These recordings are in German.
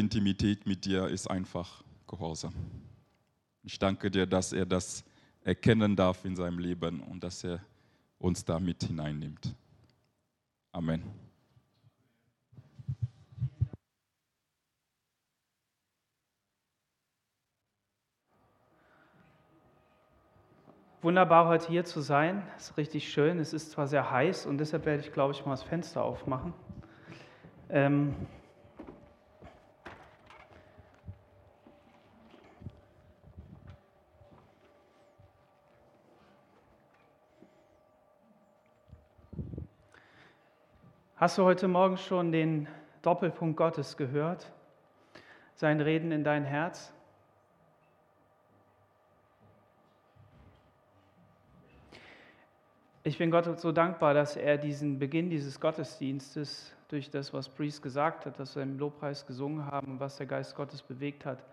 Intimität mit dir ist einfach Gehorsam. Ich danke dir, dass er das erkennen darf in seinem Leben und dass er uns da mit hineinnimmt. Amen. Wunderbar, heute hier zu sein. Es ist richtig schön. Es ist zwar sehr heiß und deshalb werde ich, glaube ich, mal das Fenster aufmachen. Ähm Hast du heute Morgen schon den Doppelpunkt Gottes gehört? Sein Reden in dein Herz? Ich bin Gott so dankbar, dass er diesen Beginn dieses Gottesdienstes durch das, was Priest gesagt hat, dass wir im Lobpreis gesungen haben und was der Geist Gottes bewegt hat,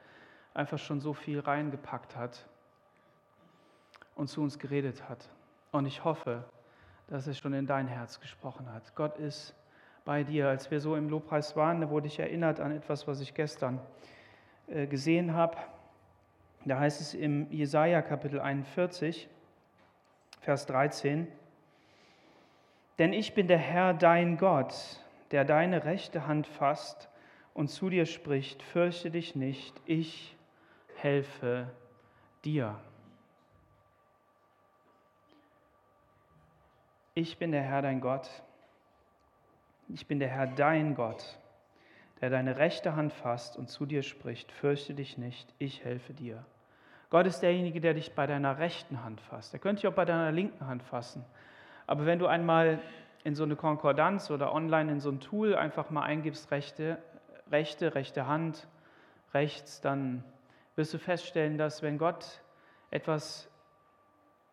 einfach schon so viel reingepackt hat und zu uns geredet hat. Und ich hoffe, dass er schon in dein Herz gesprochen hat. Gott ist bei dir. Als wir so im Lobpreis waren, da wurde ich erinnert an etwas, was ich gestern äh, gesehen habe. Da heißt es im Jesaja Kapitel 41, Vers 13. Denn ich bin der Herr dein Gott, der deine rechte Hand fasst und zu dir spricht, fürchte dich nicht, ich helfe dir. Ich bin der Herr dein Gott, ich bin der Herr dein Gott, der deine rechte Hand fasst und zu dir spricht, fürchte dich nicht, ich helfe dir. Gott ist derjenige, der dich bei deiner rechten Hand fasst. Er könnte dich auch bei deiner linken Hand fassen. Aber wenn du einmal in so eine Konkordanz oder online in so ein Tool einfach mal eingibst, rechte, rechte, rechte Hand, rechts, dann wirst du feststellen, dass wenn Gott etwas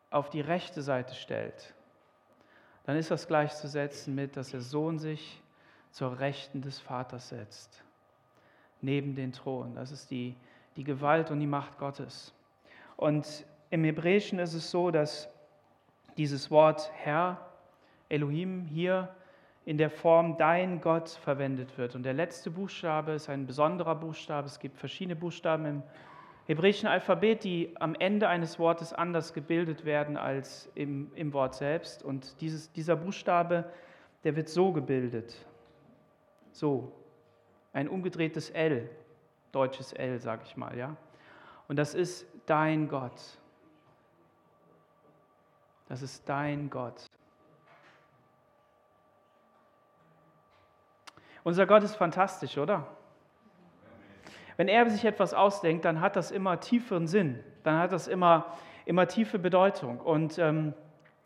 auf die rechte Seite stellt, dann ist das gleichzusetzen mit, dass der Sohn sich zur Rechten des Vaters setzt, neben den Thron. Das ist die, die Gewalt und die Macht Gottes. Und im Hebräischen ist es so, dass dieses Wort Herr, Elohim, hier in der Form dein Gott verwendet wird. Und der letzte Buchstabe ist ein besonderer Buchstabe. Es gibt verschiedene Buchstaben im hebräischen Alphabet, die am Ende eines Wortes anders gebildet werden als im, im Wort selbst. Und dieses, dieser Buchstabe, der wird so gebildet. So. Ein umgedrehtes L, deutsches L, sage ich mal, ja. Und das ist dein Gott. Das ist dein Gott. Unser Gott ist fantastisch, oder? Wenn er sich etwas ausdenkt, dann hat das immer tieferen Sinn, dann hat das immer, immer tiefe Bedeutung. Und ähm,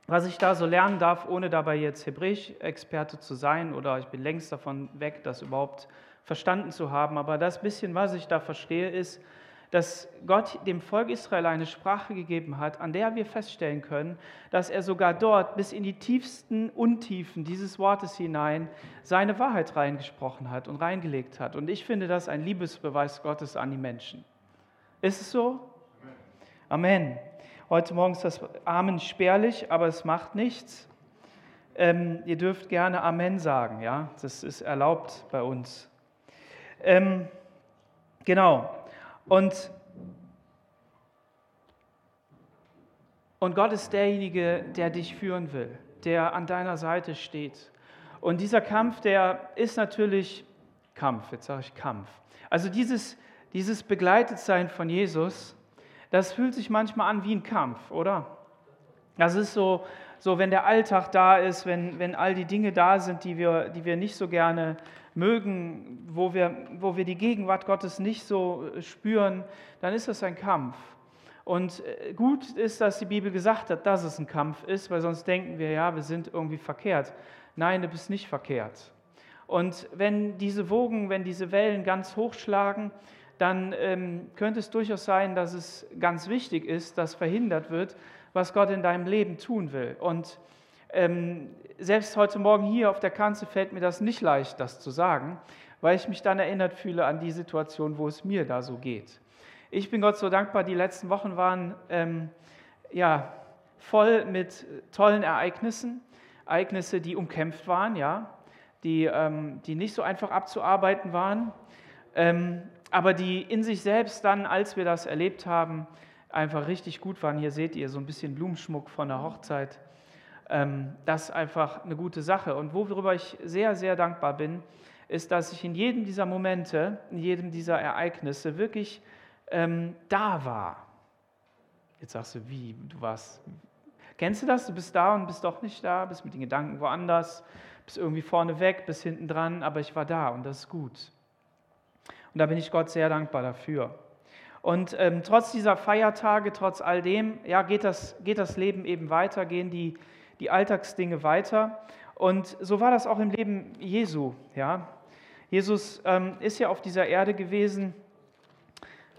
was ich da so lernen darf, ohne dabei jetzt Hebräisch-Experte zu sein, oder ich bin längst davon weg, das überhaupt verstanden zu haben, aber das bisschen, was ich da verstehe, ist, dass Gott dem Volk Israel eine Sprache gegeben hat, an der wir feststellen können, dass er sogar dort bis in die tiefsten Untiefen dieses Wortes hinein seine Wahrheit reingesprochen hat und reingelegt hat. Und ich finde das ein Liebesbeweis Gottes an die Menschen. Ist es so? Amen. Heute Morgen ist das Amen spärlich, aber es macht nichts. Ähm, ihr dürft gerne Amen sagen, ja, das ist erlaubt bei uns. Ähm, genau. Und, und Gott ist derjenige, der dich führen will, der an deiner Seite steht. Und dieser Kampf, der ist natürlich Kampf, jetzt sage ich Kampf. Also dieses, dieses Begleitetsein von Jesus, das fühlt sich manchmal an wie ein Kampf, oder? Das ist so, so wenn der Alltag da ist, wenn, wenn all die Dinge da sind, die wir, die wir nicht so gerne mögen, wo wir, wo wir die Gegenwart Gottes nicht so äh, spüren, dann ist das ein Kampf. Und äh, gut ist, dass die Bibel gesagt hat, dass es ein Kampf ist, weil sonst denken wir, ja, wir sind irgendwie verkehrt. Nein, du bist nicht verkehrt. Und wenn diese Wogen, wenn diese Wellen ganz hochschlagen, dann ähm, könnte es durchaus sein, dass es ganz wichtig ist, dass verhindert wird, was Gott in deinem Leben tun will. Und ähm, selbst heute Morgen hier auf der Kanzel fällt mir das nicht leicht, das zu sagen, weil ich mich dann erinnert fühle an die Situation, wo es mir da so geht. Ich bin Gott so dankbar, die letzten Wochen waren ähm, ja, voll mit tollen Ereignissen, Ereignisse, die umkämpft waren, ja, die, ähm, die nicht so einfach abzuarbeiten waren. ähm, aber die in sich selbst dann, als wir das erlebt haben, einfach richtig gut waren. Hier seht ihr so ein bisschen Blumenschmuck von der Hochzeit. Ähm, das ist einfach eine gute Sache. Und worüber ich sehr, sehr dankbar bin, ist, dass ich in jedem dieser Momente, in jedem dieser Ereignisse wirklich ähm, da war. Jetzt sagst du, wie, du warst. Kennst du das? Du bist da und bist doch nicht da, bist mit den Gedanken woanders, bist irgendwie vorne weg, bist hinten dran, aber ich war da und das ist gut. Und da bin ich Gott sehr dankbar dafür. Und ähm, trotz dieser Feiertage, trotz all dem, ja, geht das, geht das Leben eben weiter, gehen die, die Alltagsdinge weiter. Und so war das auch im Leben Jesu. Ja. Jesus ähm, ist ja auf dieser Erde gewesen.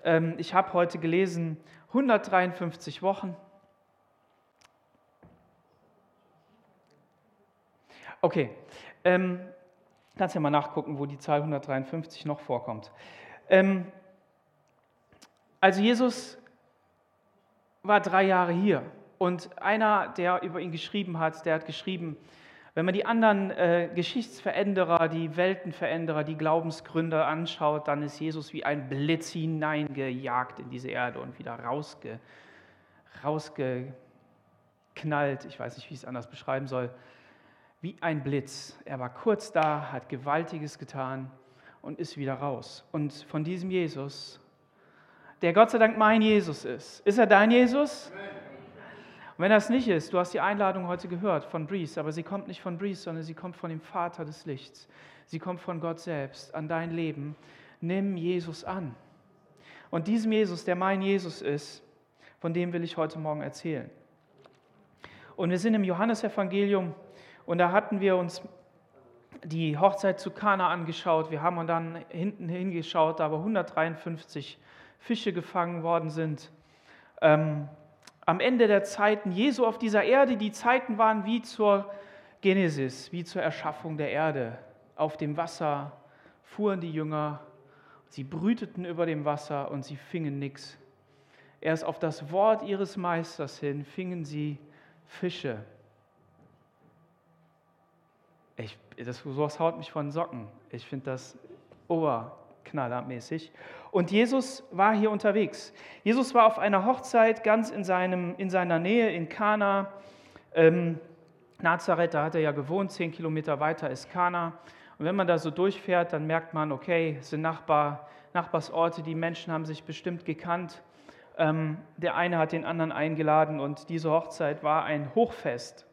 Ähm, ich habe heute gelesen, 153 Wochen. Okay, ähm, kannst ja mal nachgucken, wo die Zahl 153 noch vorkommt. Ähm, also Jesus war drei Jahre hier und einer, der über ihn geschrieben hat, der hat geschrieben, wenn man die anderen äh, Geschichtsveränderer, die Weltenveränderer, die Glaubensgründer anschaut, dann ist Jesus wie ein Blitz hineingejagt in diese Erde und wieder rausge, rausgeknallt. Ich weiß nicht, wie ich es anders beschreiben soll. Wie ein Blitz. Er war kurz da, hat Gewaltiges getan und ist wieder raus. Und von diesem Jesus, der Gott sei Dank mein Jesus ist, ist er dein Jesus? Und wenn das nicht ist, du hast die Einladung heute gehört von Breeze, aber sie kommt nicht von Breeze, sondern sie kommt von dem Vater des Lichts. Sie kommt von Gott selbst an dein Leben. Nimm Jesus an. Und diesem Jesus, der mein Jesus ist, von dem will ich heute Morgen erzählen. Und wir sind im Johannesevangelium und da hatten wir uns die Hochzeit zu Kana angeschaut. Wir haben dann hinten hingeschaut, da wo 153 Fische gefangen worden sind. Ähm, am Ende der Zeiten Jesu auf dieser Erde, die Zeiten waren wie zur Genesis, wie zur Erschaffung der Erde. Auf dem Wasser fuhren die Jünger, sie brüteten über dem Wasser und sie fingen nichts. Erst auf das Wort ihres Meisters hin fingen sie Fische. Ich, das, sowas haut mich von Socken. Ich finde das ober, knallermäßig. Und Jesus war hier unterwegs. Jesus war auf einer Hochzeit ganz in, seinem, in seiner Nähe in Kana. Ähm, Nazareth, da hat er ja gewohnt, zehn Kilometer weiter ist Kana. Und wenn man da so durchfährt, dann merkt man, okay, es sind Nachbar, Nachbarsorte, die Menschen haben sich bestimmt gekannt. Ähm, der eine hat den anderen eingeladen und diese Hochzeit war ein Hochfest,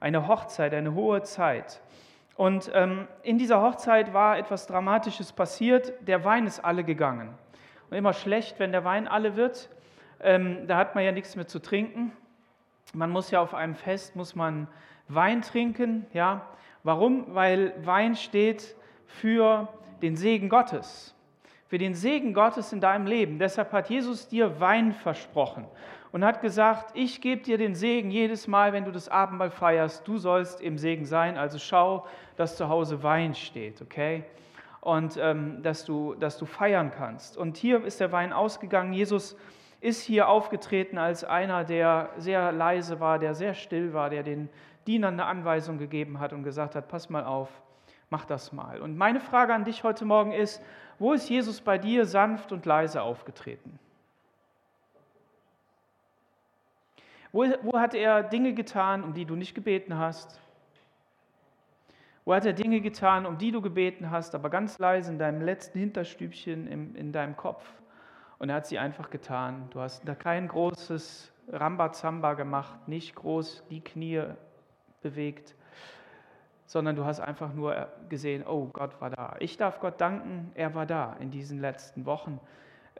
eine Hochzeit, eine hohe Zeit. Und ähm, in dieser Hochzeit war etwas Dramatisches passiert. Der Wein ist alle gegangen. Und immer schlecht, wenn der Wein alle wird. Ähm, da hat man ja nichts mehr zu trinken. Man muss ja auf einem Fest muss man Wein trinken. Ja, warum? Weil Wein steht für den Segen Gottes, für den Segen Gottes in deinem Leben. Deshalb hat Jesus dir Wein versprochen und hat gesagt, ich gebe dir den Segen jedes Mal, wenn du das Abendmahl feierst. Du sollst im Segen sein. Also schau, dass zu Hause Wein steht, okay? Und ähm, dass, du, dass du feiern kannst. Und hier ist der Wein ausgegangen. Jesus ist hier aufgetreten als einer, der sehr leise war, der sehr still war, der den Dienern eine Anweisung gegeben hat und gesagt hat, pass mal auf, mach das mal. Und meine Frage an dich heute Morgen ist, wo ist Jesus bei dir sanft und leise aufgetreten? Wo, wo hat er Dinge getan, um die du nicht gebeten hast? Wo hat er Dinge getan, um die du gebeten hast, aber ganz leise in deinem letzten Hinterstübchen in, in deinem Kopf? Und er hat sie einfach getan. Du hast da kein großes Rambazamba gemacht, nicht groß die Knie bewegt, sondern du hast einfach nur gesehen, oh, Gott war da. Ich darf Gott danken, er war da in diesen letzten Wochen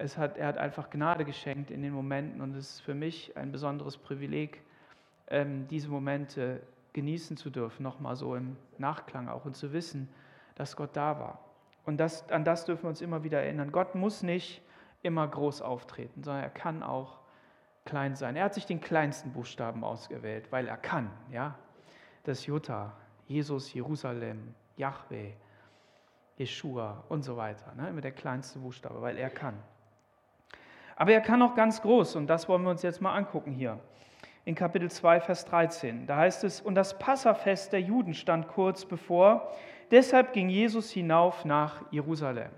es hat, er hat einfach Gnade geschenkt in den Momenten und es ist für mich ein besonderes Privileg, ähm, diese Momente genießen zu dürfen, nochmal so im Nachklang auch und zu wissen, dass Gott da war. Und das, an das dürfen wir uns immer wieder erinnern. Gott muss nicht immer groß auftreten, sondern er kann auch klein sein. Er hat sich den kleinsten Buchstaben ausgewählt, weil er kann. Ja? Das Jutta, Jesus, Jerusalem, Yahweh, Yeshua und so weiter. Ne? Immer der kleinste Buchstabe, weil er kann. Aber er kann auch ganz groß und das wollen wir uns jetzt mal angucken hier. In Kapitel 2, Vers 13. Da heißt es, und das Passafest der Juden stand kurz bevor, deshalb ging Jesus hinauf nach Jerusalem.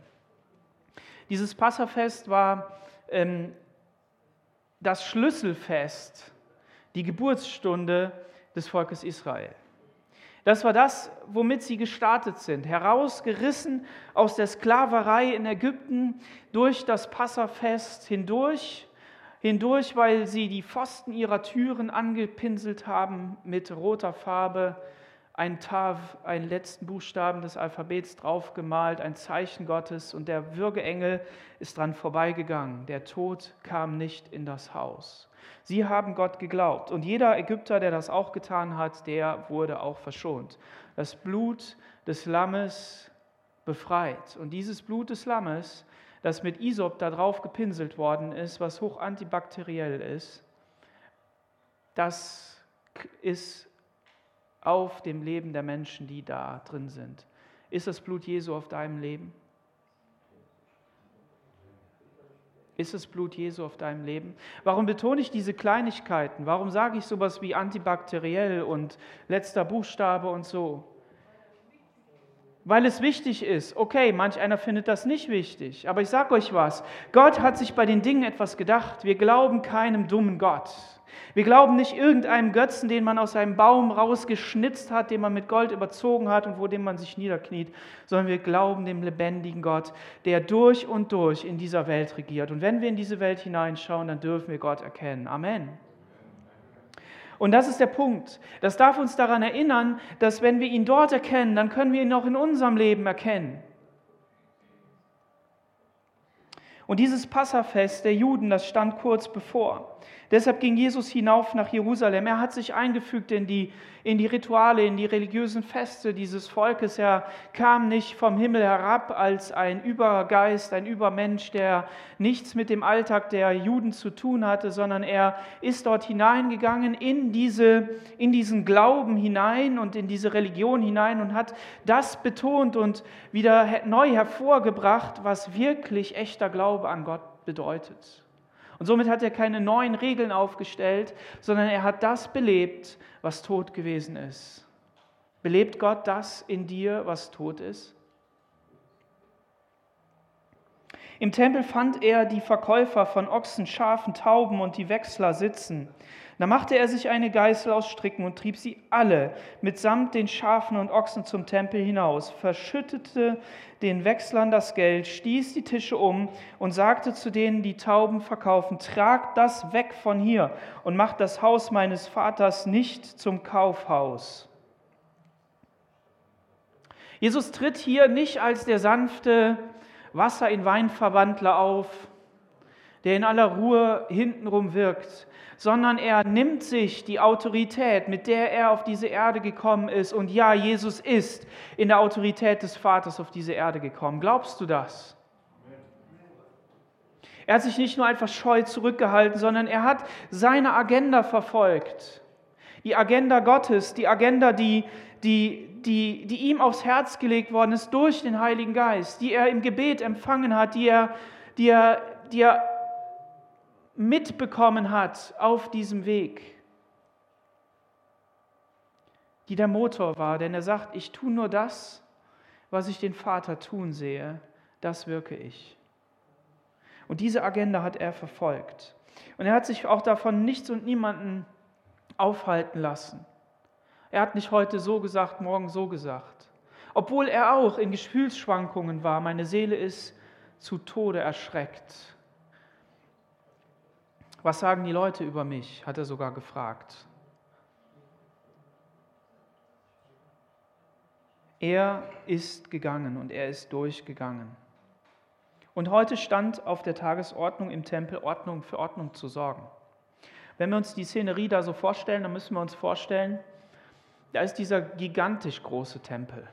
Dieses Passafest war ähm, das Schlüsselfest, die Geburtsstunde des Volkes Israel. Das war das, womit sie gestartet sind, herausgerissen aus der Sklaverei in Ägypten durch das Passafest hindurch, hindurch, weil sie die Pfosten ihrer Türen angepinselt haben mit roter Farbe, ein Tav, einen letzten Buchstaben des Alphabets draufgemalt, ein Zeichen Gottes und der Würgeengel ist dran vorbeigegangen. Der Tod kam nicht in das Haus. Sie haben Gott geglaubt. Und jeder Ägypter, der das auch getan hat, der wurde auch verschont. Das Blut des Lammes befreit. Und dieses Blut des Lammes, das mit Isop da drauf gepinselt worden ist, was hoch antibakteriell ist, das ist auf dem Leben der Menschen, die da drin sind. Ist das Blut Jesu auf deinem Leben? Ist das Blut Jesu auf deinem Leben? Warum betone ich diese Kleinigkeiten? Warum sage ich sowas wie antibakteriell und letzter Buchstabe und so? Weil es wichtig ist. Okay, manch einer findet das nicht wichtig, aber ich sage euch was. Gott hat sich bei den Dingen etwas gedacht. Wir glauben keinem dummen Gott. Wir glauben nicht irgendeinem Götzen, den man aus einem Baum rausgeschnitzt hat, den man mit Gold überzogen hat und vor dem man sich niederkniet, sondern wir glauben dem lebendigen Gott, der durch und durch in dieser Welt regiert. Und wenn wir in diese Welt hineinschauen, dann dürfen wir Gott erkennen. Amen. Und das ist der Punkt. Das darf uns daran erinnern, dass wenn wir ihn dort erkennen, dann können wir ihn auch in unserem Leben erkennen. Und dieses Passafest der Juden, das stand kurz bevor. Deshalb ging Jesus hinauf nach Jerusalem. Er hat sich eingefügt in die, in die Rituale, in die religiösen Feste dieses Volkes. Er kam nicht vom Himmel herab als ein Übergeist, ein Übermensch, der nichts mit dem Alltag der Juden zu tun hatte, sondern er ist dort hineingegangen in, diese, in diesen Glauben hinein und in diese Religion hinein und hat das betont und wieder neu hervorgebracht, was wirklich echter Glaube an Gott bedeutet. Und somit hat er keine neuen Regeln aufgestellt, sondern er hat das belebt, was tot gewesen ist. Belebt Gott das in dir, was tot ist? Im Tempel fand er die Verkäufer von Ochsen, Schafen, Tauben und die Wechsler sitzen. Da machte er sich eine Geißel aus Stricken und trieb sie alle mitsamt den Schafen und Ochsen zum Tempel hinaus, verschüttete den Wechslern das Geld, stieß die Tische um und sagte zu denen, die Tauben verkaufen, tragt das weg von hier und macht das Haus meines Vaters nicht zum Kaufhaus. Jesus tritt hier nicht als der sanfte Wasser in Weinverwandler auf, der in aller Ruhe hintenrum wirkt, sondern er nimmt sich die Autorität, mit der er auf diese Erde gekommen ist. Und ja, Jesus ist in der Autorität des Vaters auf diese Erde gekommen. Glaubst du das? Er hat sich nicht nur einfach scheu zurückgehalten, sondern er hat seine Agenda verfolgt. Die Agenda Gottes, die Agenda, die, die, die, die ihm aufs Herz gelegt worden ist durch den Heiligen Geist, die er im Gebet empfangen hat, die er, die er, die er mitbekommen hat auf diesem Weg, die der Motor war, denn er sagt, ich tue nur das, was ich den Vater tun sehe, das wirke ich. Und diese Agenda hat er verfolgt. Und er hat sich auch davon nichts und niemanden aufhalten lassen. Er hat nicht heute so gesagt, morgen so gesagt. Obwohl er auch in Gefühlsschwankungen war, meine Seele ist zu Tode erschreckt. Was sagen die Leute über mich? hat er sogar gefragt. Er ist gegangen und er ist durchgegangen. Und heute stand auf der Tagesordnung im Tempel Ordnung für Ordnung zu sorgen. Wenn wir uns die Szenerie da so vorstellen, dann müssen wir uns vorstellen, da ist dieser gigantisch große Tempel.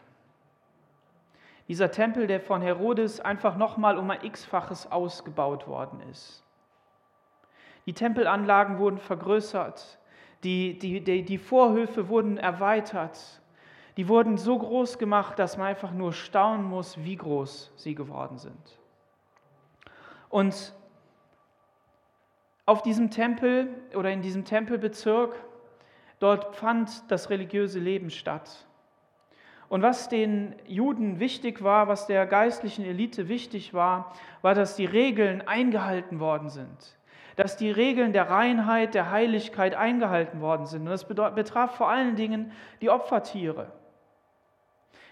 Dieser Tempel, der von Herodes einfach nochmal um ein x-faches ausgebaut worden ist. Die Tempelanlagen wurden vergrößert, die, die, die, die Vorhöfe wurden erweitert, die wurden so groß gemacht, dass man einfach nur staunen muss, wie groß sie geworden sind. Und auf diesem Tempel oder in diesem Tempelbezirk, dort fand das religiöse Leben statt. Und was den Juden wichtig war, was der geistlichen Elite wichtig war, war, dass die Regeln eingehalten worden sind. Dass die Regeln der Reinheit, der Heiligkeit eingehalten worden sind. Und das betraf vor allen Dingen die Opfertiere.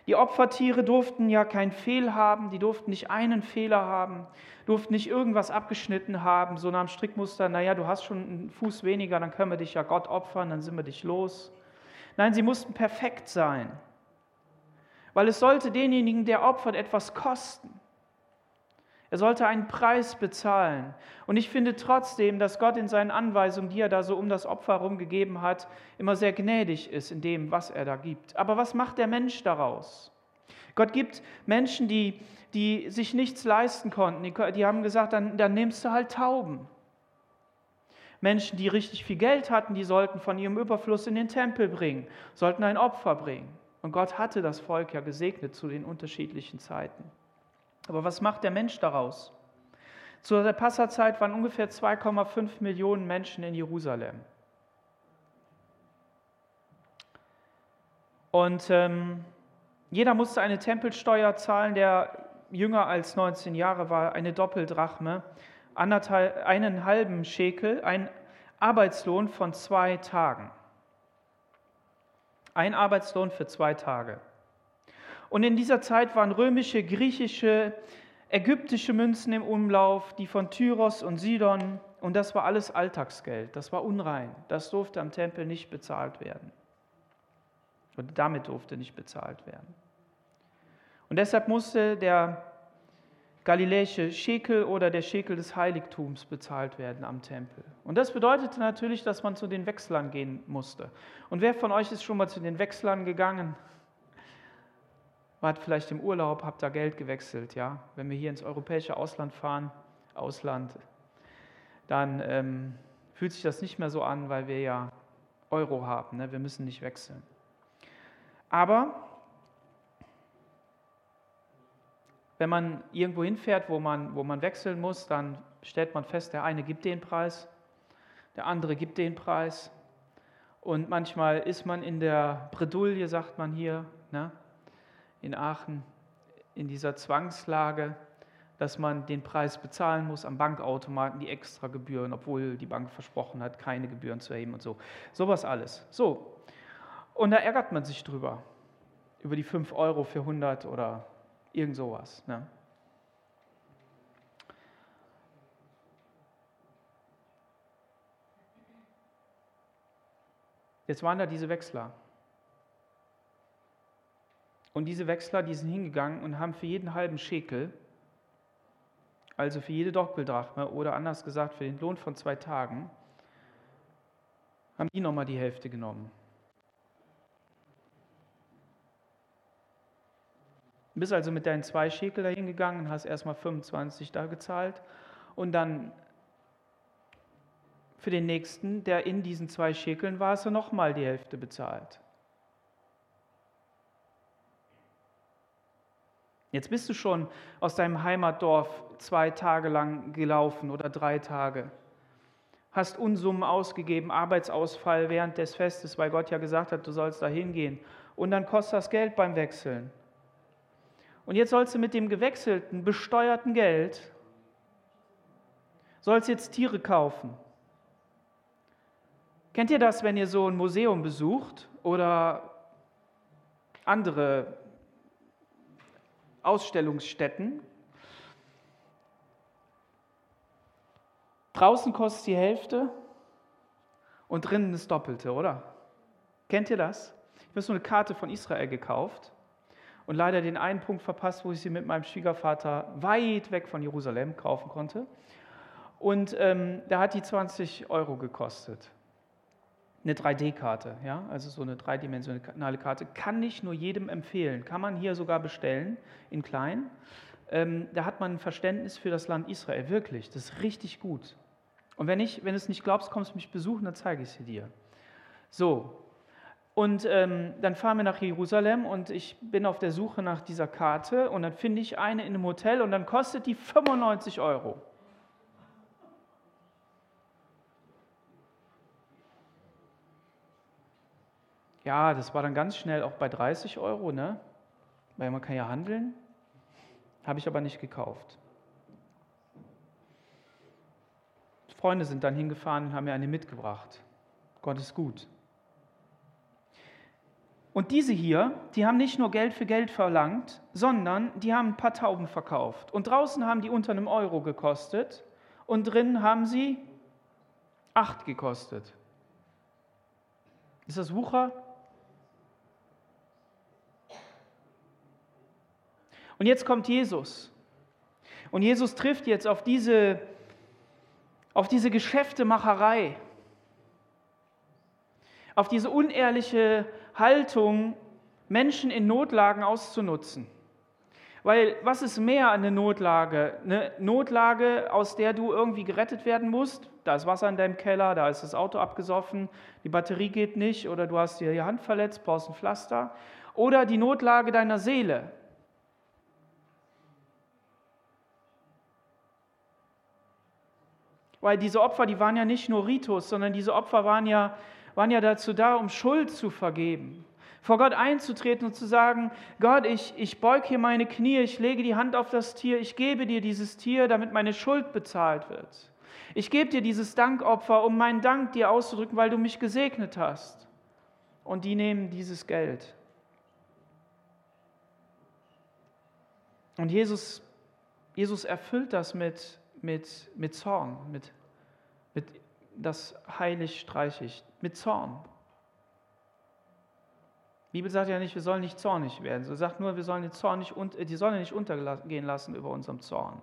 Die Opfertiere durften ja kein Fehl haben, die durften nicht einen Fehler haben, durften nicht irgendwas abgeschnitten haben, so nach dem Strickmuster, naja, du hast schon einen Fuß weniger, dann können wir dich ja Gott opfern, dann sind wir dich los. Nein, sie mussten perfekt sein weil es sollte denjenigen, der opfert, etwas kosten. Er sollte einen Preis bezahlen. Und ich finde trotzdem, dass Gott in seinen Anweisungen, die er da so um das Opfer herum gegeben hat, immer sehr gnädig ist in dem, was er da gibt. Aber was macht der Mensch daraus? Gott gibt Menschen, die, die sich nichts leisten konnten, die, die haben gesagt, dann, dann nimmst du halt Tauben. Menschen, die richtig viel Geld hatten, die sollten von ihrem Überfluss in den Tempel bringen, sollten ein Opfer bringen. Und Gott hatte das Volk ja gesegnet zu den unterschiedlichen Zeiten. Aber was macht der Mensch daraus? Zu der Passazeit waren ungefähr 2,5 Millionen Menschen in Jerusalem. Und ähm, jeder musste eine Tempelsteuer zahlen, der jünger als 19 Jahre war, eine Doppeldrachme, einen halben Schekel, ein Arbeitslohn von zwei Tagen. Ein Arbeitslohn für zwei Tage. Und in dieser Zeit waren römische, griechische, ägyptische Münzen im Umlauf, die von Tyros und Sidon. Und das war alles Alltagsgeld. Das war unrein. Das durfte am Tempel nicht bezahlt werden. Und damit durfte nicht bezahlt werden. Und deshalb musste der galiläische Schekel oder der Schekel des Heiligtums bezahlt werden am Tempel. Und das bedeutete natürlich, dass man zu den Wechslern gehen musste. Und wer von euch ist schon mal zu den Wechslern gegangen? Wart vielleicht im Urlaub, habt da Geld gewechselt, ja? Wenn wir hier ins europäische Ausland fahren, Ausland, dann ähm, fühlt sich das nicht mehr so an, weil wir ja Euro haben. Ne? Wir müssen nicht wechseln. Aber Wenn man irgendwo hinfährt, wo man, wo man wechseln muss, dann stellt man fest, der eine gibt den Preis, der andere gibt den Preis. Und manchmal ist man in der Bredouille, sagt man hier, ne, in Aachen, in dieser Zwangslage, dass man den Preis bezahlen muss am Bankautomaten, die extra Gebühren, obwohl die Bank versprochen hat, keine Gebühren zu erheben und so. Sowas alles. So. Und da ärgert man sich drüber. Über die 5 Euro für 100 oder Irgend sowas. Ne? Jetzt waren da diese Wechsler. Und diese Wechsler, die sind hingegangen und haben für jeden halben Schekel, also für jede Doppeldrachme oder anders gesagt für den Lohn von zwei Tagen, haben die nochmal die Hälfte genommen. Du bist also mit deinen zwei Schekel dahin gegangen, hast erstmal 25 da gezahlt und dann für den nächsten, der in diesen zwei Schekeln war, hast du nochmal die Hälfte bezahlt. Jetzt bist du schon aus deinem Heimatdorf zwei Tage lang gelaufen oder drei Tage. Hast Unsummen ausgegeben, Arbeitsausfall während des Festes, weil Gott ja gesagt hat, du sollst da hingehen. Und dann kostet das Geld beim Wechseln. Und jetzt sollst du mit dem gewechselten, besteuerten Geld, sollst jetzt Tiere kaufen. Kennt ihr das, wenn ihr so ein Museum besucht oder andere Ausstellungsstätten? Draußen kostet die Hälfte und drinnen das Doppelte, oder? Kennt ihr das? Ich habe so eine Karte von Israel gekauft und leider den einen Punkt verpasst, wo ich sie mit meinem Schwiegervater weit weg von Jerusalem kaufen konnte. Und ähm, da hat die 20 Euro gekostet. Eine 3D-Karte, ja, also so eine dreidimensionale Karte. Kann ich nur jedem empfehlen. Kann man hier sogar bestellen, in klein. Ähm, da hat man ein Verständnis für das Land Israel, wirklich. Das ist richtig gut. Und wenn, ich, wenn du es nicht glaubst, kommst du mich besuchen, dann zeige ich es dir. So, und ähm, dann fahren wir nach Jerusalem und ich bin auf der Suche nach dieser Karte und dann finde ich eine in einem Hotel und dann kostet die 95 Euro. Ja, das war dann ganz schnell auch bei 30 Euro, ne? Weil man kann ja handeln. Habe ich aber nicht gekauft. Freunde sind dann hingefahren und haben mir eine mitgebracht. Gott ist gut. Und diese hier, die haben nicht nur Geld für Geld verlangt, sondern die haben ein paar Tauben verkauft. Und draußen haben die unter einem Euro gekostet und drinnen haben sie acht gekostet. Ist das Wucher? Und jetzt kommt Jesus. Und Jesus trifft jetzt auf diese, auf diese Geschäftemacherei, auf diese unehrliche Haltung, Menschen in Notlagen auszunutzen. Weil was ist mehr eine Notlage? Eine Notlage, aus der du irgendwie gerettet werden musst. Da ist Wasser in deinem Keller, da ist das Auto abgesoffen, die Batterie geht nicht oder du hast dir die Hand verletzt, brauchst ein Pflaster. Oder die Notlage deiner Seele. Weil diese Opfer, die waren ja nicht nur Ritus, sondern diese Opfer waren ja, waren ja dazu da, um Schuld zu vergeben. Vor Gott einzutreten und zu sagen, Gott, ich, ich beug hier meine Knie, ich lege die Hand auf das Tier, ich gebe dir dieses Tier, damit meine Schuld bezahlt wird. Ich gebe dir dieses Dankopfer, um meinen Dank dir auszudrücken, weil du mich gesegnet hast. Und die nehmen dieses Geld. Und Jesus, Jesus erfüllt das mit, mit, mit Zorn, mit, mit das heilig streichig, mit Zorn. Die Bibel sagt ja nicht, wir sollen nicht zornig werden. Sie sagt nur, wir sollen den Zorn nicht, die Sonne nicht untergehen lassen über unserem Zorn.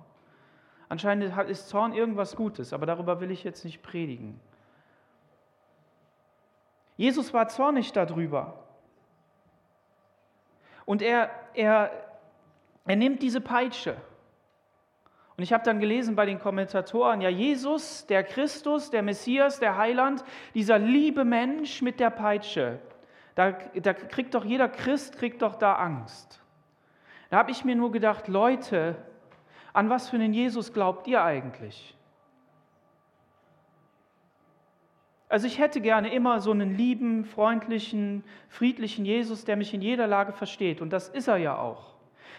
Anscheinend ist Zorn irgendwas Gutes, aber darüber will ich jetzt nicht predigen. Jesus war zornig darüber. Und er, er, er nimmt diese Peitsche und ich habe dann gelesen bei den Kommentatoren, ja, Jesus, der Christus, der Messias, der Heiland, dieser liebe Mensch mit der Peitsche, da, da kriegt doch jeder Christ, kriegt doch da Angst. Da habe ich mir nur gedacht, Leute, an was für einen Jesus glaubt ihr eigentlich? Also ich hätte gerne immer so einen lieben, freundlichen, friedlichen Jesus, der mich in jeder Lage versteht. Und das ist er ja auch.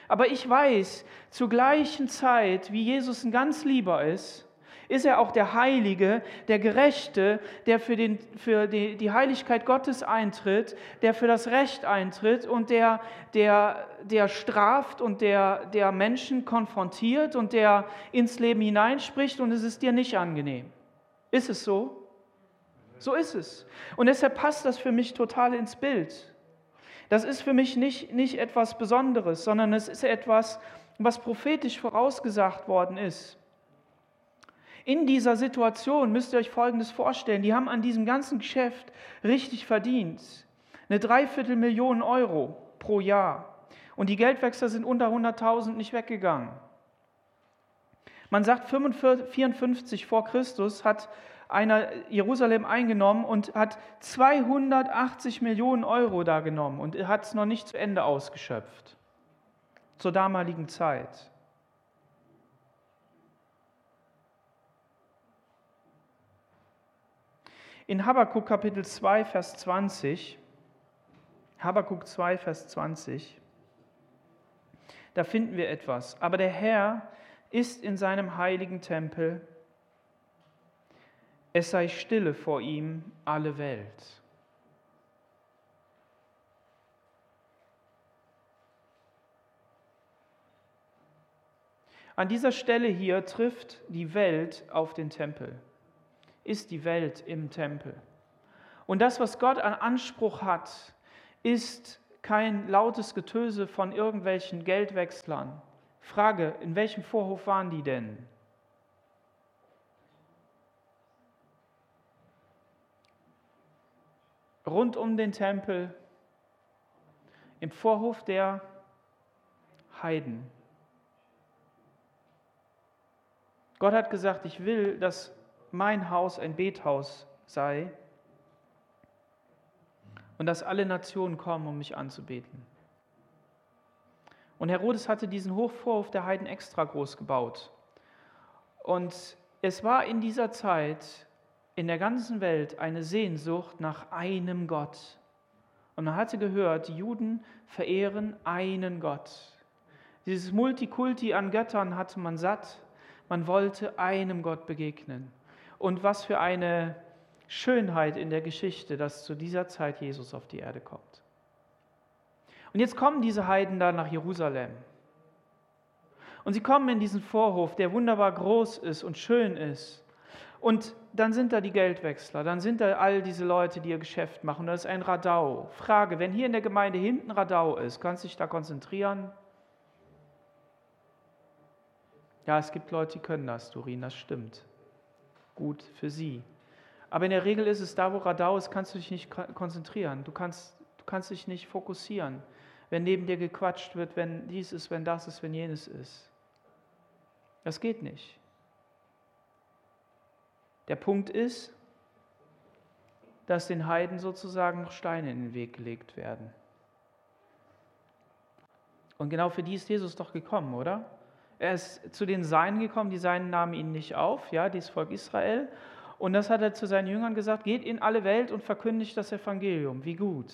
Aber ich weiß, zur gleichen Zeit, wie Jesus ein ganz lieber ist, ist er auch der Heilige, der Gerechte, der für, den, für die, die Heiligkeit Gottes eintritt, der für das Recht eintritt und der, der, der straft und der, der Menschen konfrontiert und der ins Leben hineinspricht und es ist dir nicht angenehm. Ist es so? So ist es. Und deshalb passt das für mich total ins Bild. Das ist für mich nicht, nicht etwas Besonderes, sondern es ist etwas, was prophetisch vorausgesagt worden ist. In dieser Situation müsst ihr euch Folgendes vorstellen. Die haben an diesem ganzen Geschäft richtig verdient. Eine Dreiviertelmillion Euro pro Jahr. Und die Geldwechsler sind unter 100.000 nicht weggegangen. Man sagt, 54 vor Christus hat einer Jerusalem eingenommen und hat 280 Millionen Euro da genommen und hat es noch nicht zu Ende ausgeschöpft. Zur damaligen Zeit. In Habakkuk Kapitel 2, Vers 20, Habakkuk 2, Vers 20, da finden wir etwas. Aber der Herr ist in seinem heiligen Tempel es sei stille vor ihm alle Welt. An dieser Stelle hier trifft die Welt auf den Tempel, ist die Welt im Tempel. Und das, was Gott an Anspruch hat, ist kein lautes Getöse von irgendwelchen Geldwechslern. Frage, in welchem Vorhof waren die denn? Rund um den Tempel, im Vorhof der Heiden. Gott hat gesagt, ich will, dass mein Haus ein Bethaus sei und dass alle Nationen kommen, um mich anzubeten. Und Herodes hatte diesen Hochvorhof der Heiden extra groß gebaut. Und es war in dieser Zeit in der ganzen Welt eine Sehnsucht nach einem Gott. Und man hatte gehört, die Juden verehren einen Gott. Dieses Multikulti an Göttern hatte man satt. Man wollte einem Gott begegnen. Und was für eine Schönheit in der Geschichte, dass zu dieser Zeit Jesus auf die Erde kommt. Und jetzt kommen diese Heiden da nach Jerusalem. Und sie kommen in diesen Vorhof, der wunderbar groß ist und schön ist. Und dann sind da die Geldwechsler, dann sind da all diese Leute, die ihr Geschäft machen. Das ist ein Radau. Frage, wenn hier in der Gemeinde hinten Radau ist, kannst du dich da konzentrieren? Ja, es gibt Leute, die können das, Dorin, das stimmt. Gut für sie. Aber in der Regel ist es da, wo Radau ist, kannst du dich nicht konzentrieren. Du kannst, du kannst dich nicht fokussieren, wenn neben dir gequatscht wird, wenn dies ist, wenn das ist, wenn jenes ist. Das geht nicht. Der Punkt ist, dass den Heiden sozusagen noch Steine in den Weg gelegt werden. Und genau für die ist Jesus doch gekommen, oder? Er ist zu den Seinen gekommen, die Seinen nahmen ihn nicht auf, ja, dieses Volk Israel. Und das hat er zu seinen Jüngern gesagt, geht in alle Welt und verkündigt das Evangelium. Wie gut.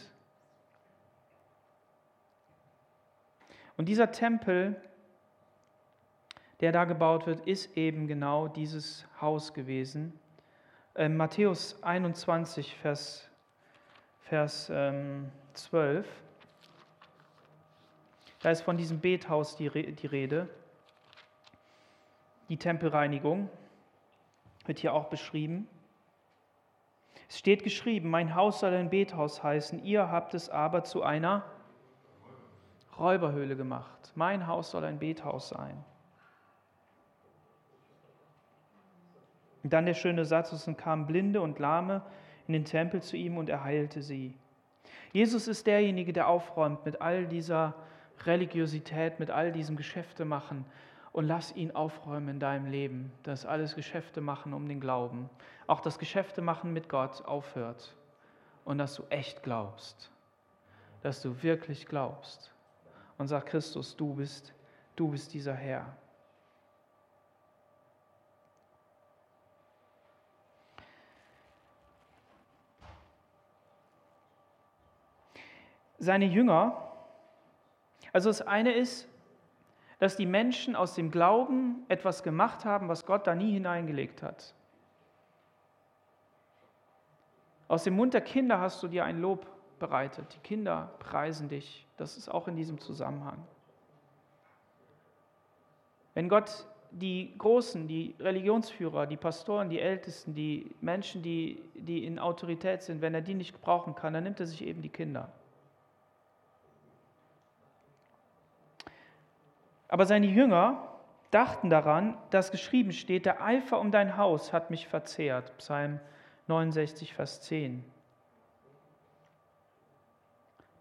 Und dieser Tempel, der da gebaut wird, ist eben genau dieses Haus gewesen. Ähm, Matthäus 21, Vers, Vers ähm, 12. Da ist von diesem Bethaus die, die Rede. Die Tempelreinigung wird hier auch beschrieben. Es steht geschrieben, mein Haus soll ein Bethaus heißen, ihr habt es aber zu einer Räuberhöhle gemacht. Mein Haus soll ein Bethaus sein. Und dann der schöne Satz, es kamen Blinde und Lahme in den Tempel zu ihm und er heilte sie. Jesus ist derjenige, der aufräumt mit all dieser Religiosität, mit all diesem Geschäfte machen, und lass ihn aufräumen in deinem Leben, dass alles Geschäfte machen um den Glauben, auch das Geschäfte machen mit Gott aufhört und dass du echt glaubst, dass du wirklich glaubst und sag Christus, du bist, du bist dieser Herr. Seine Jünger, also das eine ist, dass die Menschen aus dem Glauben etwas gemacht haben, was Gott da nie hineingelegt hat. Aus dem Mund der Kinder hast du dir ein Lob bereitet. Die Kinder preisen dich. Das ist auch in diesem Zusammenhang. Wenn Gott die Großen, die Religionsführer, die Pastoren, die Ältesten, die Menschen, die, die in Autorität sind, wenn er die nicht brauchen kann, dann nimmt er sich eben die Kinder. Aber seine Jünger dachten daran, dass geschrieben steht, der Eifer um dein Haus hat mich verzehrt. Psalm 69, Vers 10.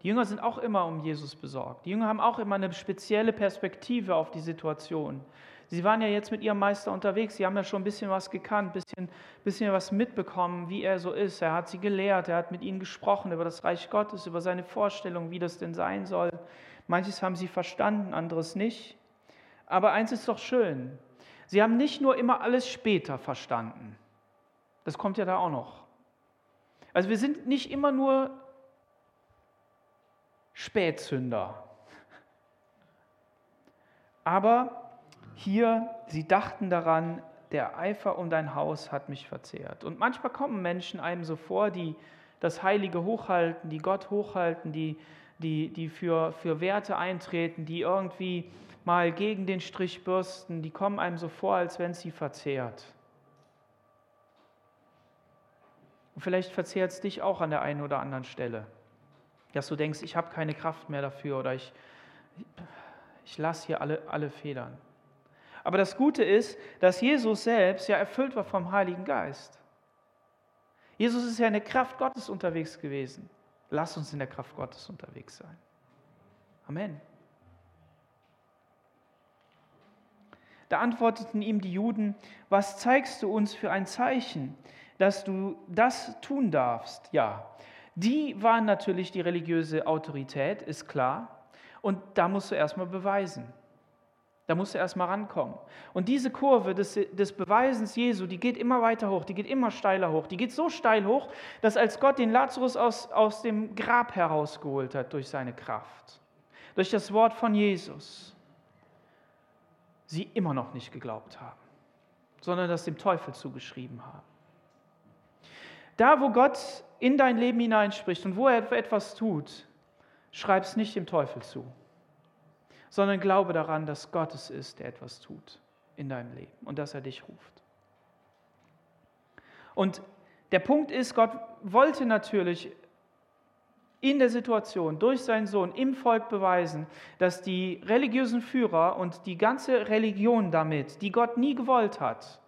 Die Jünger sind auch immer um Jesus besorgt. Die Jünger haben auch immer eine spezielle Perspektive auf die Situation. Sie waren ja jetzt mit ihrem Meister unterwegs, sie haben ja schon ein bisschen was gekannt, ein bisschen, bisschen was mitbekommen, wie er so ist. Er hat sie gelehrt, er hat mit ihnen gesprochen über das Reich Gottes, über seine Vorstellung, wie das denn sein soll. Manches haben sie verstanden, anderes nicht. Aber eins ist doch schön. Sie haben nicht nur immer alles später verstanden. Das kommt ja da auch noch. Also wir sind nicht immer nur Spätzünder. Aber hier, sie dachten daran, der Eifer um dein Haus hat mich verzehrt. Und manchmal kommen Menschen einem so vor, die das Heilige hochhalten, die Gott hochhalten, die, die, die für, für Werte eintreten, die irgendwie mal gegen den Strich bürsten, die kommen einem so vor, als wenn es sie verzehrt. Und vielleicht verzehrt es dich auch an der einen oder anderen Stelle, dass du denkst, ich habe keine Kraft mehr dafür oder ich, ich lasse hier alle, alle Federn. Aber das Gute ist, dass Jesus selbst ja erfüllt war vom Heiligen Geist. Jesus ist ja in der Kraft Gottes unterwegs gewesen. Lass uns in der Kraft Gottes unterwegs sein. Amen. Da antworteten ihm die Juden, was zeigst du uns für ein Zeichen, dass du das tun darfst? Ja, die waren natürlich die religiöse Autorität, ist klar. Und da musst du erstmal beweisen. Da musst du erstmal rankommen. Und diese Kurve des, des Beweisens Jesu, die geht immer weiter hoch, die geht immer steiler hoch. Die geht so steil hoch, dass als Gott den Lazarus aus, aus dem Grab herausgeholt hat durch seine Kraft, durch das Wort von Jesus, sie immer noch nicht geglaubt haben, sondern das dem Teufel zugeschrieben haben. Da, wo Gott in dein Leben hineinspricht und wo er etwas tut, schreib es nicht dem Teufel zu, sondern glaube daran, dass Gott es ist, der etwas tut in deinem Leben und dass er dich ruft. Und der Punkt ist, Gott wollte natürlich in der Situation durch seinen Sohn im Volk beweisen, dass die religiösen Führer und die ganze Religion damit, die Gott nie gewollt hat,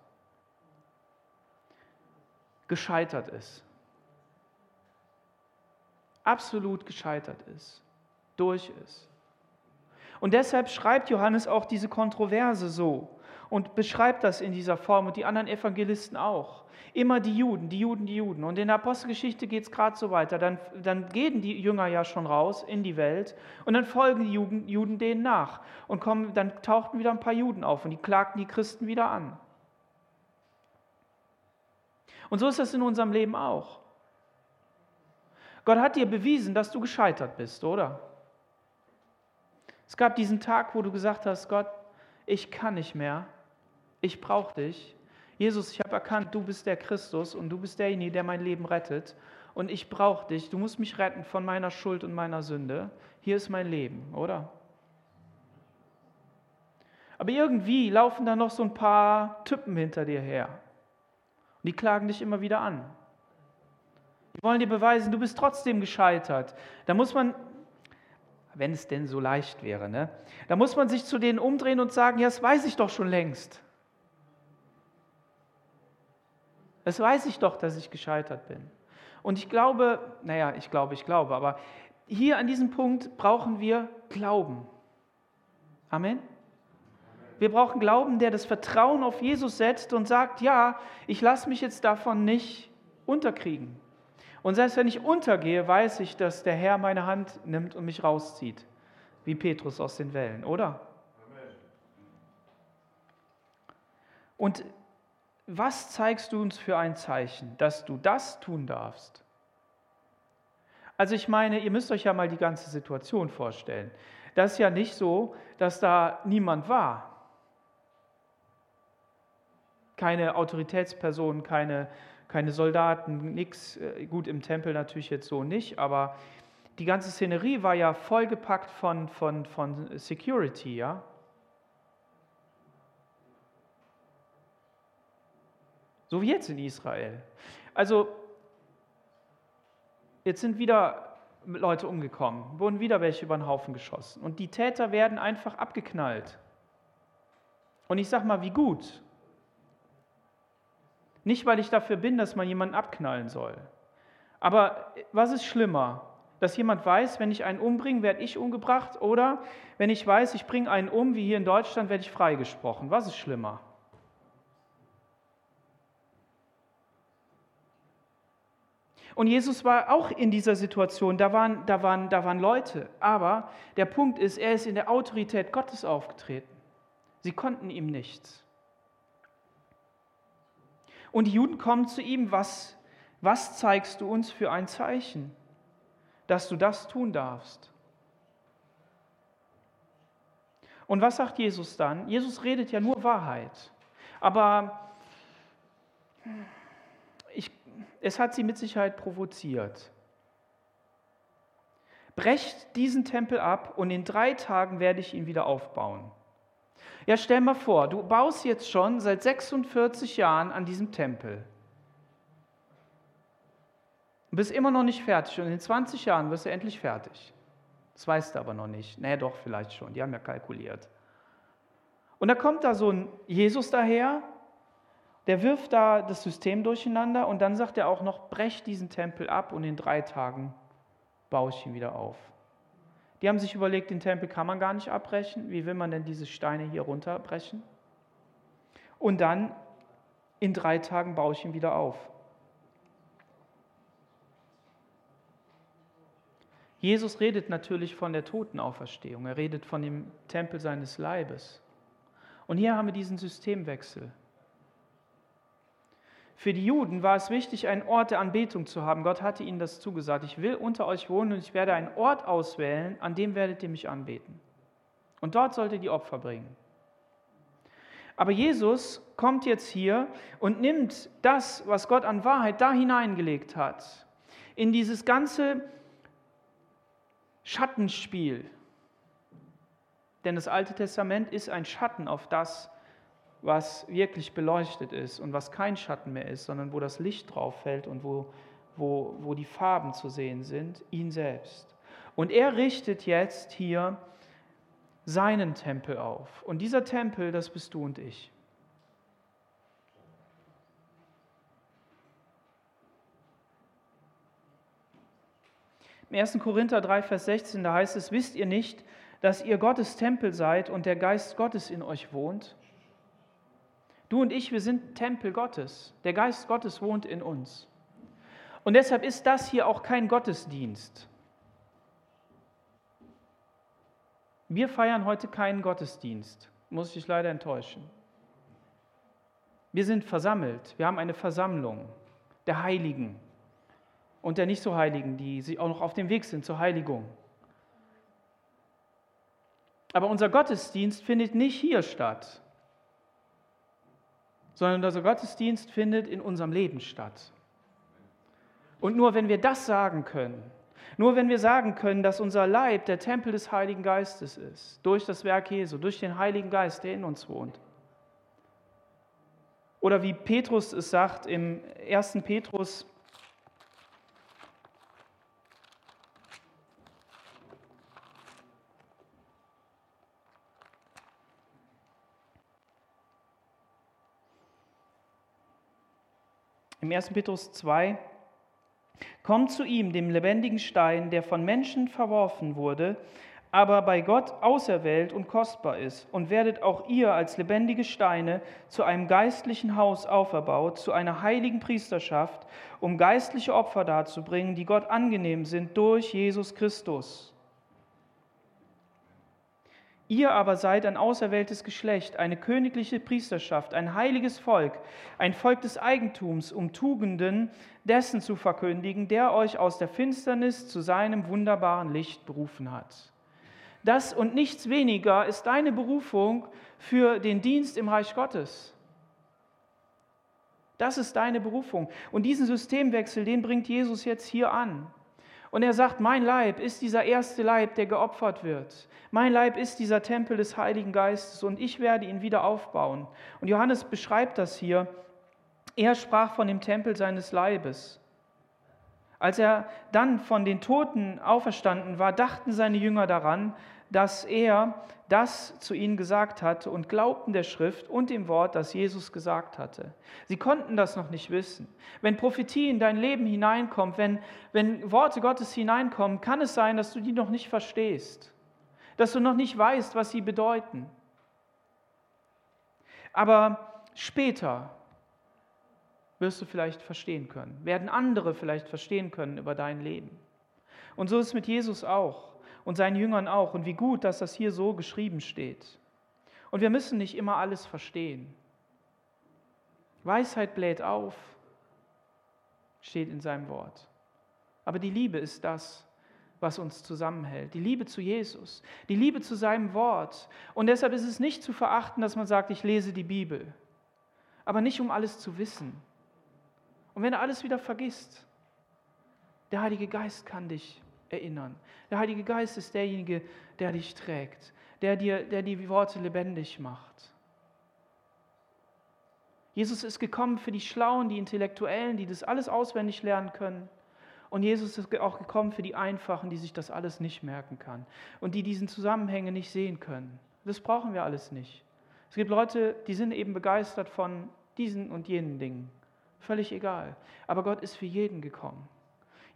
gescheitert ist. Absolut gescheitert ist, durch ist. Und deshalb schreibt Johannes auch diese Kontroverse so und beschreibt das in dieser Form und die anderen Evangelisten auch. Immer die Juden, die Juden, die Juden. Und in der Apostelgeschichte geht es gerade so weiter. Dann, dann gehen die Jünger ja schon raus in die Welt und dann folgen die Juden, Juden denen nach. Und kommen, dann tauchten wieder ein paar Juden auf und die klagten die Christen wieder an. Und so ist das in unserem Leben auch. Gott hat dir bewiesen, dass du gescheitert bist, oder? Es gab diesen Tag, wo du gesagt hast, Gott, ich kann nicht mehr, ich brauche dich. Jesus, ich habe erkannt, du bist der Christus und du bist derjenige, der mein Leben rettet. Und ich brauche dich. Du musst mich retten von meiner Schuld und meiner Sünde. Hier ist mein Leben, oder? Aber irgendwie laufen da noch so ein paar Typen hinter dir her. Und die klagen dich immer wieder an. Die wollen dir beweisen, du bist trotzdem gescheitert. Da muss man, wenn es denn so leicht wäre, ne? da muss man sich zu denen umdrehen und sagen, ja, das weiß ich doch schon längst. Das weiß ich doch, dass ich gescheitert bin. Und ich glaube, naja, ich glaube, ich glaube, aber hier an diesem Punkt brauchen wir Glauben. Amen. Wir brauchen Glauben, der das Vertrauen auf Jesus setzt und sagt, ja, ich lasse mich jetzt davon nicht unterkriegen. Und selbst wenn ich untergehe, weiß ich, dass der Herr meine Hand nimmt und mich rauszieht, wie Petrus aus den Wellen, oder? Und was zeigst du uns für ein Zeichen, dass du das tun darfst? Also ich meine, ihr müsst euch ja mal die ganze Situation vorstellen. Das ist ja nicht so, dass da niemand war keine Autoritätspersonen, keine, keine Soldaten, nichts. Äh, gut, im Tempel natürlich jetzt so nicht, aber die ganze Szenerie war ja vollgepackt von, von, von Security, ja. So wie jetzt in Israel. Also, jetzt sind wieder Leute umgekommen, wurden wieder welche über den Haufen geschossen. Und die Täter werden einfach abgeknallt. Und ich sage mal, wie gut. Nicht, weil ich dafür bin, dass man jemanden abknallen soll. Aber was ist schlimmer? Dass jemand weiß, wenn ich einen umbringe, werde ich umgebracht oder wenn ich weiß, ich bringe einen um, wie hier in Deutschland, werde ich freigesprochen. Was ist schlimmer? Und Jesus war auch in dieser Situation, da waren, da, waren, da waren Leute. Aber der Punkt ist, er ist in der Autorität Gottes aufgetreten. Sie konnten ihm nichts. Und die Juden kommen zu ihm, was, was zeigst du uns für ein Zeichen, dass du das tun darfst? Und was sagt Jesus dann? Jesus redet ja nur Wahrheit. Aber es hat sie mit Sicherheit provoziert. Brecht diesen Tempel ab und in drei Tagen werde ich ihn wieder aufbauen. Ja, stell mal vor, du baust jetzt schon seit 46 Jahren an diesem Tempel. Du bist immer noch nicht fertig und in 20 Jahren wirst du endlich fertig. Das weißt du aber noch nicht. Nee, doch, vielleicht schon. Die haben ja kalkuliert. Und da kommt da so ein Jesus daher, der wirft da das System durcheinander und dann sagt er auch noch, brech diesen Tempel ab und in drei Tagen baue ich ihn wieder auf. Die haben sich überlegt, den Tempel kann man gar nicht abbrechen. Wie will man denn diese Steine hier runterbrechen? Und dann in drei Tagen baue ich ihn wieder auf. Jesus redet natürlich von der Totenauferstehung. Er redet von dem Tempel seines Leibes. Und hier haben wir diesen Systemwechsel. Für die Juden war es wichtig, einen Ort der Anbetung zu haben. Gott hatte ihnen das zugesagt. Ich will unter euch wohnen und ich werde einen Ort auswählen, an dem werdet ihr mich anbeten. Und dort sollt ihr die Opfer bringen. Aber Jesus kommt jetzt hier und nimmt das, was Gott an Wahrheit da hineingelegt hat, in dieses ganze Schattenspiel. Denn das Alte Testament ist ein Schatten auf das, was wirklich beleuchtet ist und was kein Schatten mehr ist, sondern wo das Licht drauf fällt und wo, wo, wo die Farben zu sehen sind, ihn selbst. Und er richtet jetzt hier seinen Tempel auf. Und dieser Tempel, das bist du und ich. Im 1. Korinther 3, Vers 16, da heißt es, wisst ihr nicht, dass ihr Gottes Tempel seid und der Geist Gottes in euch wohnt? Du und ich, wir sind Tempel Gottes. Der Geist Gottes wohnt in uns. Und deshalb ist das hier auch kein Gottesdienst. Wir feiern heute keinen Gottesdienst, muss ich leider enttäuschen. Wir sind versammelt, wir haben eine Versammlung der Heiligen und der nicht so Heiligen, die auch noch auf dem Weg sind zur Heiligung. Aber unser Gottesdienst findet nicht hier statt sondern unser Gottesdienst findet in unserem Leben statt. Und nur wenn wir das sagen können, nur wenn wir sagen können, dass unser Leib der Tempel des Heiligen Geistes ist, durch das Werk Jesu, durch den Heiligen Geist, der in uns wohnt. Oder wie Petrus es sagt im 1. Petrus im 1. Petrus 2, Kommt zu ihm, dem lebendigen Stein, der von Menschen verworfen wurde, aber bei Gott auserwählt und kostbar ist, und werdet auch ihr als lebendige Steine zu einem geistlichen Haus auferbaut, zu einer heiligen Priesterschaft, um geistliche Opfer darzubringen, die Gott angenehm sind durch Jesus Christus. Ihr aber seid ein auserwähltes Geschlecht, eine königliche Priesterschaft, ein heiliges Volk, ein Volk des Eigentums, um Tugenden dessen zu verkündigen, der euch aus der Finsternis zu seinem wunderbaren Licht berufen hat. Das und nichts weniger ist deine Berufung für den Dienst im Reich Gottes. Das ist deine Berufung. Und diesen Systemwechsel, den bringt Jesus jetzt hier an. Und er sagt, mein Leib ist dieser erste Leib, der geopfert wird. Mein Leib ist dieser Tempel des Heiligen Geistes und ich werde ihn wieder aufbauen. Und Johannes beschreibt das hier. Er sprach von dem Tempel seines Leibes. Als er dann von den Toten auferstanden war, dachten seine Jünger daran, dass er das zu ihnen gesagt hatte und glaubten der Schrift und dem Wort, das Jesus gesagt hatte. Sie konnten das noch nicht wissen. Wenn Prophetie in dein Leben hineinkommt, wenn, wenn Worte Gottes hineinkommen, kann es sein, dass du die noch nicht verstehst, dass du noch nicht weißt, was sie bedeuten. Aber später wirst du vielleicht verstehen können, werden andere vielleicht verstehen können über dein Leben. Und so ist es mit Jesus auch und seinen Jüngern auch. Und wie gut, dass das hier so geschrieben steht. Und wir müssen nicht immer alles verstehen. Weisheit bläht auf, steht in seinem Wort. Aber die Liebe ist das, was uns zusammenhält. Die Liebe zu Jesus, die Liebe zu seinem Wort. Und deshalb ist es nicht zu verachten, dass man sagt, ich lese die Bibel. Aber nicht um alles zu wissen. Und wenn du alles wieder vergisst, der Heilige Geist kann dich erinnern. Der Heilige Geist ist derjenige, der dich trägt, der dir, der die Worte lebendig macht. Jesus ist gekommen für die Schlauen, die Intellektuellen, die das alles auswendig lernen können. Und Jesus ist auch gekommen für die Einfachen, die sich das alles nicht merken kann und die diesen Zusammenhänge nicht sehen können. Das brauchen wir alles nicht. Es gibt Leute, die sind eben begeistert von diesen und jenen Dingen. Völlig egal. Aber Gott ist für jeden gekommen.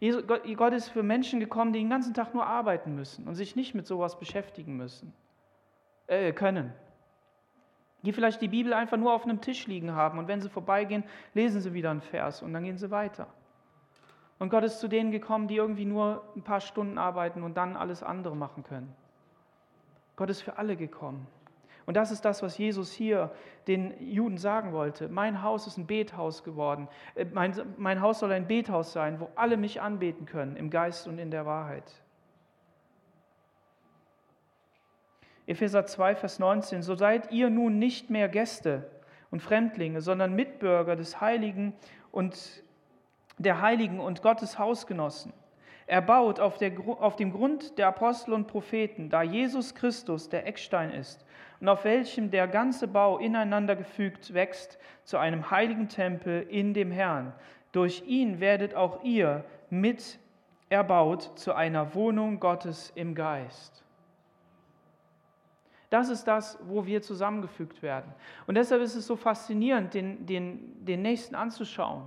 Gott ist für Menschen gekommen, die den ganzen Tag nur arbeiten müssen und sich nicht mit sowas beschäftigen müssen, äh, können. Die vielleicht die Bibel einfach nur auf einem Tisch liegen haben und wenn sie vorbeigehen, lesen sie wieder einen Vers und dann gehen sie weiter. Und Gott ist zu denen gekommen, die irgendwie nur ein paar Stunden arbeiten und dann alles andere machen können. Gott ist für alle gekommen. Und das ist das, was Jesus hier den Juden sagen wollte. Mein Haus ist ein Bethaus geworden. Äh, mein, mein Haus soll ein Bethaus sein, wo alle mich anbeten können, im Geist und in der Wahrheit. Epheser 2, Vers 19, so seid ihr nun nicht mehr Gäste und Fremdlinge, sondern Mitbürger des Heiligen und der Heiligen und Gottes Hausgenossen. Er baut auf, der, auf dem Grund der Apostel und Propheten, da Jesus Christus der Eckstein ist und auf welchem der ganze Bau ineinander gefügt wächst zu einem heiligen Tempel in dem Herrn. Durch ihn werdet auch ihr mit erbaut zu einer Wohnung Gottes im Geist. Das ist das, wo wir zusammengefügt werden. Und deshalb ist es so faszinierend, den, den, den Nächsten anzuschauen,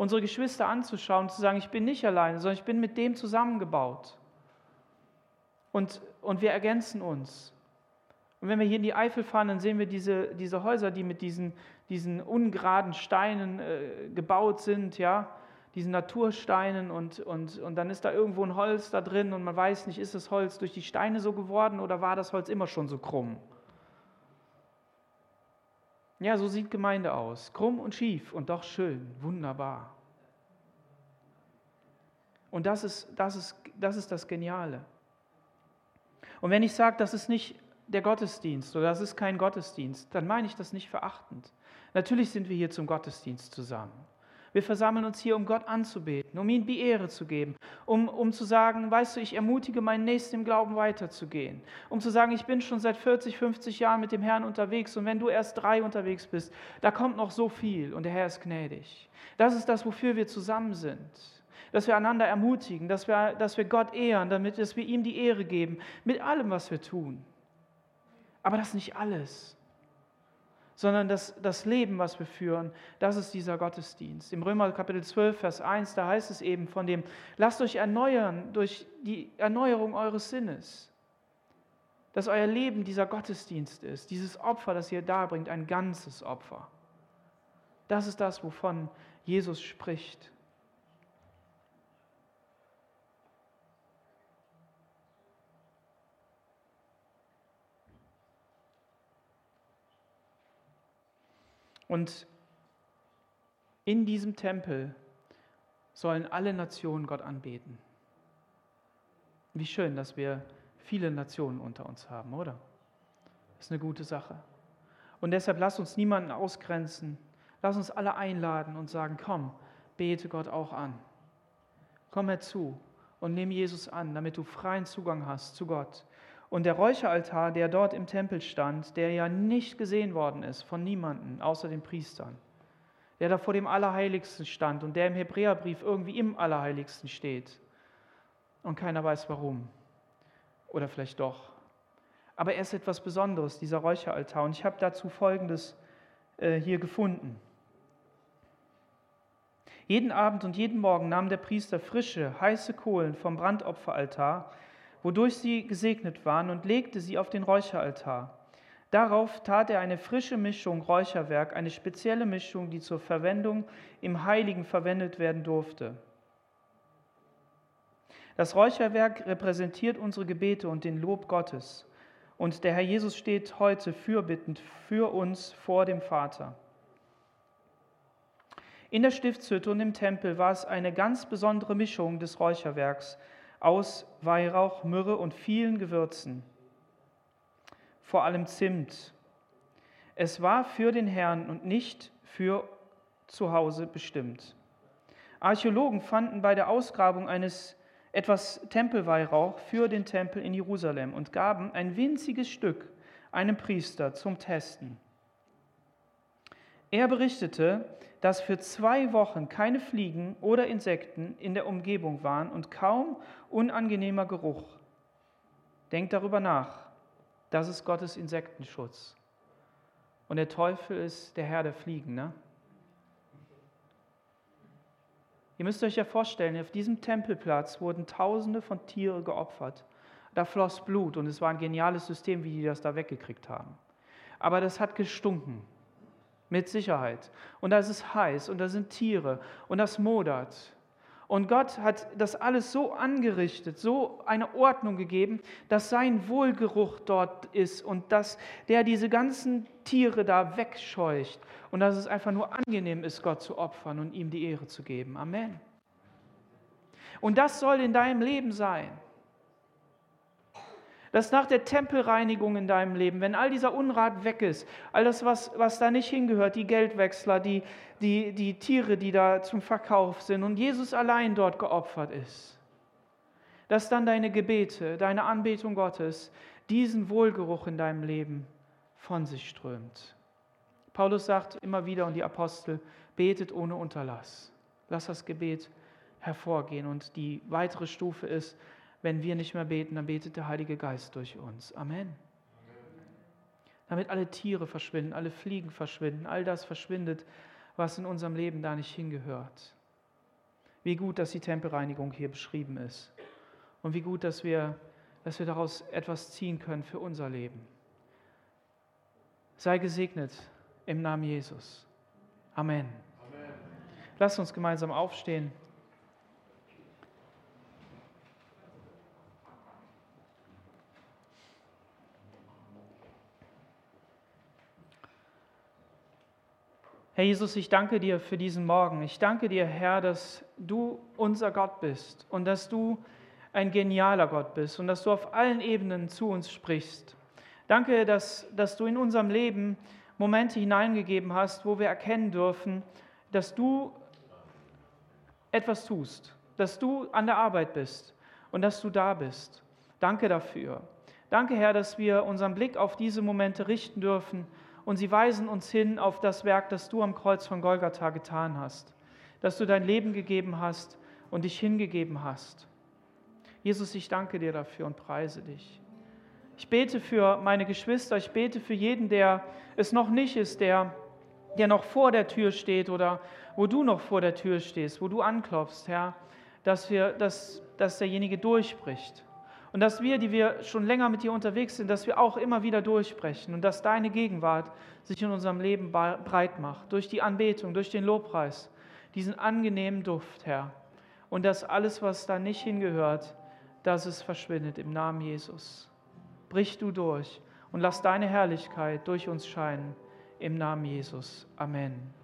unsere Geschwister anzuschauen, zu sagen, ich bin nicht alleine, sondern ich bin mit dem zusammengebaut. Und, und wir ergänzen uns. Und wenn wir hier in die Eifel fahren, dann sehen wir diese, diese Häuser, die mit diesen, diesen ungeraden Steinen äh, gebaut sind, ja diesen Natursteinen und, und, und dann ist da irgendwo ein Holz da drin und man weiß nicht, ist das Holz durch die Steine so geworden oder war das Holz immer schon so krumm? Ja, so sieht Gemeinde aus. Krumm und schief und doch schön, wunderbar. Und das ist das, ist, das, ist das Geniale. Und wenn ich sage, das ist nicht der Gottesdienst oder das ist kein Gottesdienst, dann meine ich das nicht verachtend. Natürlich sind wir hier zum Gottesdienst zusammen. Wir versammeln uns hier, um Gott anzubeten, um ihm die Ehre zu geben, um, um zu sagen, weißt du, ich ermutige meinen Nächsten im Glauben weiterzugehen, um zu sagen, ich bin schon seit 40, 50 Jahren mit dem Herrn unterwegs und wenn du erst drei unterwegs bist, da kommt noch so viel und der Herr ist gnädig. Das ist das, wofür wir zusammen sind dass wir einander ermutigen, dass wir, dass wir Gott ehren, damit dass wir ihm die Ehre geben, mit allem, was wir tun. Aber das ist nicht alles sondern das, das Leben, was wir führen, das ist dieser Gottesdienst. Im Römer Kapitel 12, Vers 1, da heißt es eben von dem, lasst euch erneuern durch die Erneuerung eures Sinnes. Dass euer Leben dieser Gottesdienst ist, dieses Opfer, das ihr darbringt, ein ganzes Opfer. Das ist das, wovon Jesus spricht. Und in diesem Tempel sollen alle Nationen Gott anbeten. Wie schön, dass wir viele Nationen unter uns haben, oder? Das ist eine gute Sache. Und deshalb lass uns niemanden ausgrenzen. Lass uns alle einladen und sagen, komm, bete Gott auch an. Komm herzu und nimm Jesus an, damit du freien Zugang hast zu Gott. Und der Räucheraltar, der dort im Tempel stand, der ja nicht gesehen worden ist von niemandem außer den Priestern, der da vor dem Allerheiligsten stand und der im Hebräerbrief irgendwie im Allerheiligsten steht und keiner weiß warum. Oder vielleicht doch. Aber er ist etwas Besonderes, dieser Räucheraltar. Und ich habe dazu Folgendes äh, hier gefunden. Jeden Abend und jeden Morgen nahm der Priester frische, heiße Kohlen vom Brandopferaltar wodurch sie gesegnet waren, und legte sie auf den Räucheraltar. Darauf tat er eine frische Mischung Räucherwerk, eine spezielle Mischung, die zur Verwendung im Heiligen verwendet werden durfte. Das Räucherwerk repräsentiert unsere Gebete und den Lob Gottes. Und der Herr Jesus steht heute fürbittend für uns vor dem Vater. In der Stiftshütte und im Tempel war es eine ganz besondere Mischung des Räucherwerks, aus Weihrauch, Myrrhe und vielen Gewürzen, vor allem Zimt. Es war für den Herrn und nicht für zu Hause bestimmt. Archäologen fanden bei der Ausgrabung eines etwas Tempelweihrauch für den Tempel in Jerusalem und gaben ein winziges Stück einem Priester zum Testen. Er berichtete, dass für zwei Wochen keine Fliegen oder Insekten in der Umgebung waren und kaum unangenehmer Geruch. Denkt darüber nach. Das ist Gottes Insektenschutz. Und der Teufel ist der Herr der Fliegen. Ne? Ihr müsst euch ja vorstellen, auf diesem Tempelplatz wurden Tausende von Tieren geopfert. Da floss Blut und es war ein geniales System, wie die das da weggekriegt haben. Aber das hat gestunken. Mit Sicherheit. Und da ist es heiß und da sind Tiere und das modert. Und Gott hat das alles so angerichtet, so eine Ordnung gegeben, dass sein Wohlgeruch dort ist und dass der diese ganzen Tiere da wegscheucht und dass es einfach nur angenehm ist, Gott zu opfern und ihm die Ehre zu geben. Amen. Und das soll in deinem Leben sein. Dass nach der Tempelreinigung in deinem Leben, wenn all dieser Unrat weg ist, all das, was, was da nicht hingehört, die Geldwechsler, die, die, die Tiere, die da zum Verkauf sind und Jesus allein dort geopfert ist, dass dann deine Gebete, deine Anbetung Gottes diesen Wohlgeruch in deinem Leben von sich strömt. Paulus sagt immer wieder und die Apostel, betet ohne Unterlass. Lass das Gebet hervorgehen. Und die weitere Stufe ist, wenn wir nicht mehr beten, dann betet der Heilige Geist durch uns. Amen. Damit alle Tiere verschwinden, alle Fliegen verschwinden, all das verschwindet, was in unserem Leben da nicht hingehört. Wie gut, dass die Tempelreinigung hier beschrieben ist. Und wie gut, dass wir, dass wir daraus etwas ziehen können für unser Leben. Sei gesegnet im Namen Jesus. Amen. Amen. Lass uns gemeinsam aufstehen. Herr Jesus, ich danke dir für diesen Morgen. Ich danke dir, Herr, dass du unser Gott bist und dass du ein genialer Gott bist und dass du auf allen Ebenen zu uns sprichst. Danke, dass, dass du in unserem Leben Momente hineingegeben hast, wo wir erkennen dürfen, dass du etwas tust, dass du an der Arbeit bist und dass du da bist. Danke dafür. Danke, Herr, dass wir unseren Blick auf diese Momente richten dürfen und sie weisen uns hin auf das Werk, das du am Kreuz von Golgatha getan hast, dass du dein Leben gegeben hast und dich hingegeben hast. Jesus, ich danke dir dafür und preise dich. Ich bete für meine Geschwister, ich bete für jeden, der es noch nicht ist, der, der noch vor der Tür steht oder wo du noch vor der Tür stehst, wo du anklopfst, Herr, dass, wir, dass, dass derjenige durchbricht und dass wir, die wir schon länger mit dir unterwegs sind, dass wir auch immer wieder durchbrechen und dass deine Gegenwart sich in unserem Leben breit macht, durch die Anbetung, durch den Lobpreis, diesen angenehmen Duft, Herr. Und dass alles, was da nicht hingehört, dass es verschwindet im Namen Jesus. Brich du durch und lass deine Herrlichkeit durch uns scheinen im Namen Jesus. Amen.